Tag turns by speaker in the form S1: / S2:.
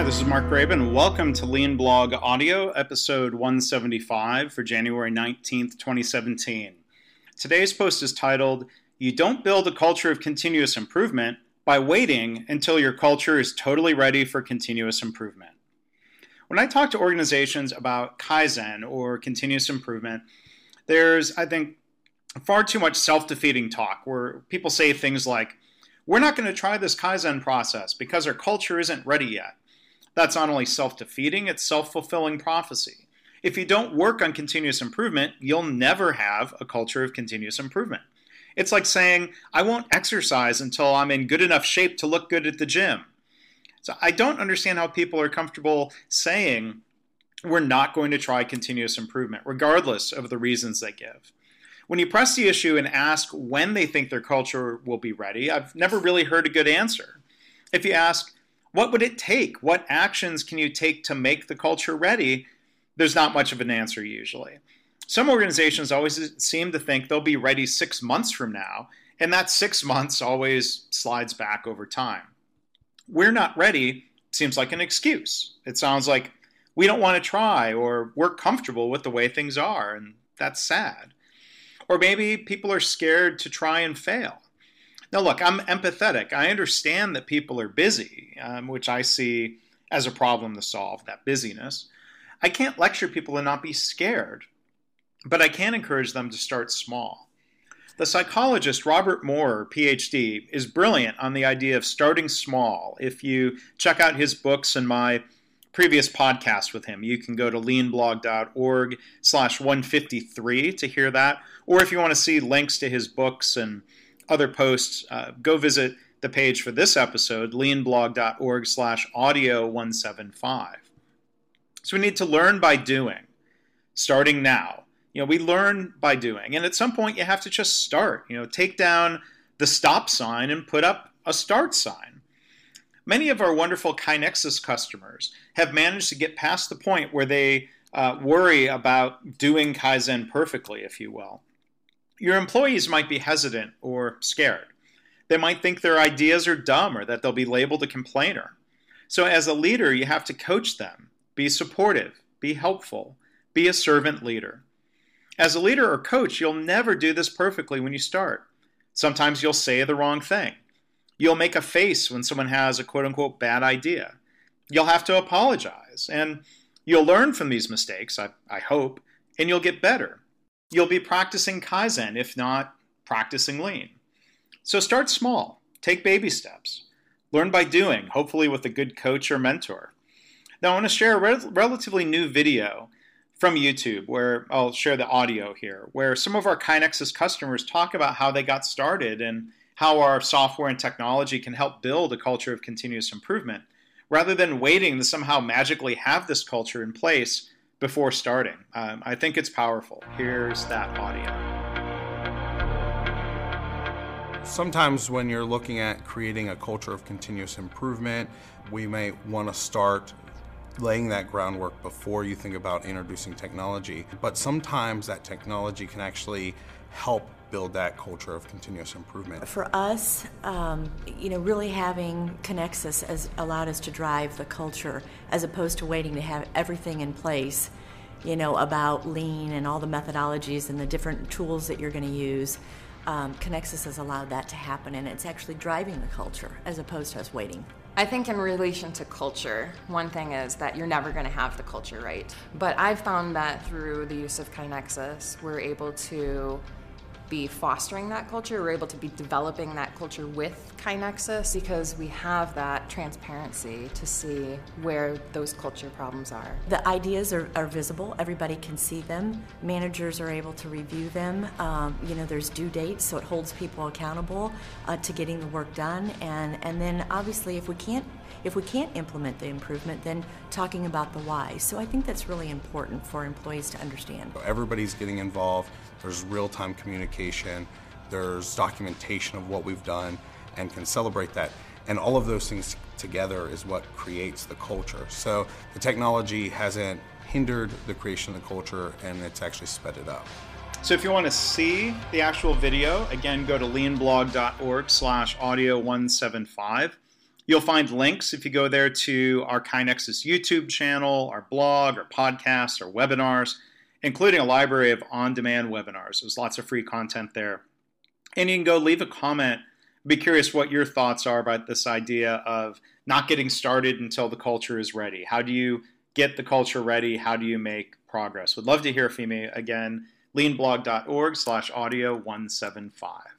S1: Hi, this is Mark Graban. Welcome to Lean Blog Audio, episode 175 for January 19th, 2017. Today's post is titled, You Don't Build a Culture of Continuous Improvement by Waiting Until Your Culture is Totally Ready for Continuous Improvement. When I talk to organizations about Kaizen or continuous improvement, there's, I think, far too much self defeating talk where people say things like, We're not going to try this Kaizen process because our culture isn't ready yet. That's not only self defeating, it's self fulfilling prophecy. If you don't work on continuous improvement, you'll never have a culture of continuous improvement. It's like saying, I won't exercise until I'm in good enough shape to look good at the gym. So I don't understand how people are comfortable saying we're not going to try continuous improvement, regardless of the reasons they give. When you press the issue and ask when they think their culture will be ready, I've never really heard a good answer. If you ask, what would it take? What actions can you take to make the culture ready? There's not much of an answer usually. Some organizations always seem to think they'll be ready six months from now, and that six months always slides back over time. We're not ready seems like an excuse. It sounds like we don't want to try or we're comfortable with the way things are, and that's sad. Or maybe people are scared to try and fail. Now, look, I'm empathetic. I understand that people are busy, um, which I see as a problem to solve, that busyness. I can't lecture people to not be scared, but I can encourage them to start small. The psychologist Robert Maurer, PhD, is brilliant on the idea of starting small. If you check out his books and my previous podcast with him, you can go to leanblog.org slash 153 to hear that. Or if you want to see links to his books and other posts, uh, go visit the page for this episode, leanblog.org slash audio 175. So we need to learn by doing, starting now. You know, we learn by doing. And at some point, you have to just start. You know, take down the stop sign and put up a start sign. Many of our wonderful KaiNexus customers have managed to get past the point where they uh, worry about doing Kaizen perfectly, if you will. Your employees might be hesitant or scared. They might think their ideas are dumb or that they'll be labeled a complainer. So, as a leader, you have to coach them, be supportive, be helpful, be a servant leader. As a leader or coach, you'll never do this perfectly when you start. Sometimes you'll say the wrong thing. You'll make a face when someone has a quote unquote bad idea. You'll have to apologize. And you'll learn from these mistakes, I, I hope, and you'll get better you'll be practicing Kaizen, if not practicing lean. So start small, take baby steps, learn by doing, hopefully with a good coach or mentor. Now, I want to share a re- relatively new video from YouTube where I'll share the audio here, where some of our KaiNexus customers talk about how they got started and how our software and technology can help build a culture of continuous improvement, rather than waiting to somehow magically have this culture in place before starting. Um, I think it's powerful. Here's that audio.
S2: Sometimes, when you're looking at creating a culture of continuous improvement, we may want to start laying that groundwork before you think about introducing technology. But sometimes that technology can actually help build that culture of continuous improvement?
S3: For us, um, you know, really having KaiNexus has allowed us to drive the culture as opposed to waiting to have everything in place, you know, about lean and all the methodologies and the different tools that you're going to use. Um, KaiNexus has allowed that to happen, and it's actually driving the culture as opposed to us waiting.
S4: I think in relation to culture, one thing is that you're never going to have the culture right. But I've found that through the use of KaiNexus, we're able to be fostering that culture. We're able to be developing that culture with KaiNexus because we have that transparency to see where those culture problems are.
S3: The ideas are, are visible, everybody can see them. Managers are able to review them. Um, you know, there's due dates, so it holds people accountable uh, to getting the work done. And, and then obviously, if we can't if we can't implement the improvement, then talking about the why. So I think that's really important for employees to understand.
S2: Everybody's getting involved there's real time communication, there's documentation of what we've done, and can celebrate that. And all of those things together is what creates the culture. So the technology hasn't hindered the creation of the culture and it's actually sped it up.
S1: So if you want to see the actual video, again, go to leanblog.org slash audio 175. You'll find links if you go there to our KaiNexus YouTube channel, our blog, our podcasts, our webinars, including a library of on demand webinars. There's lots of free content there. And you can go leave a comment. Be curious what your thoughts are about this idea of not getting started until the culture is ready. How do you get the culture ready? How do you make progress? Would love to hear from you again. leanblog.org slash audio 175.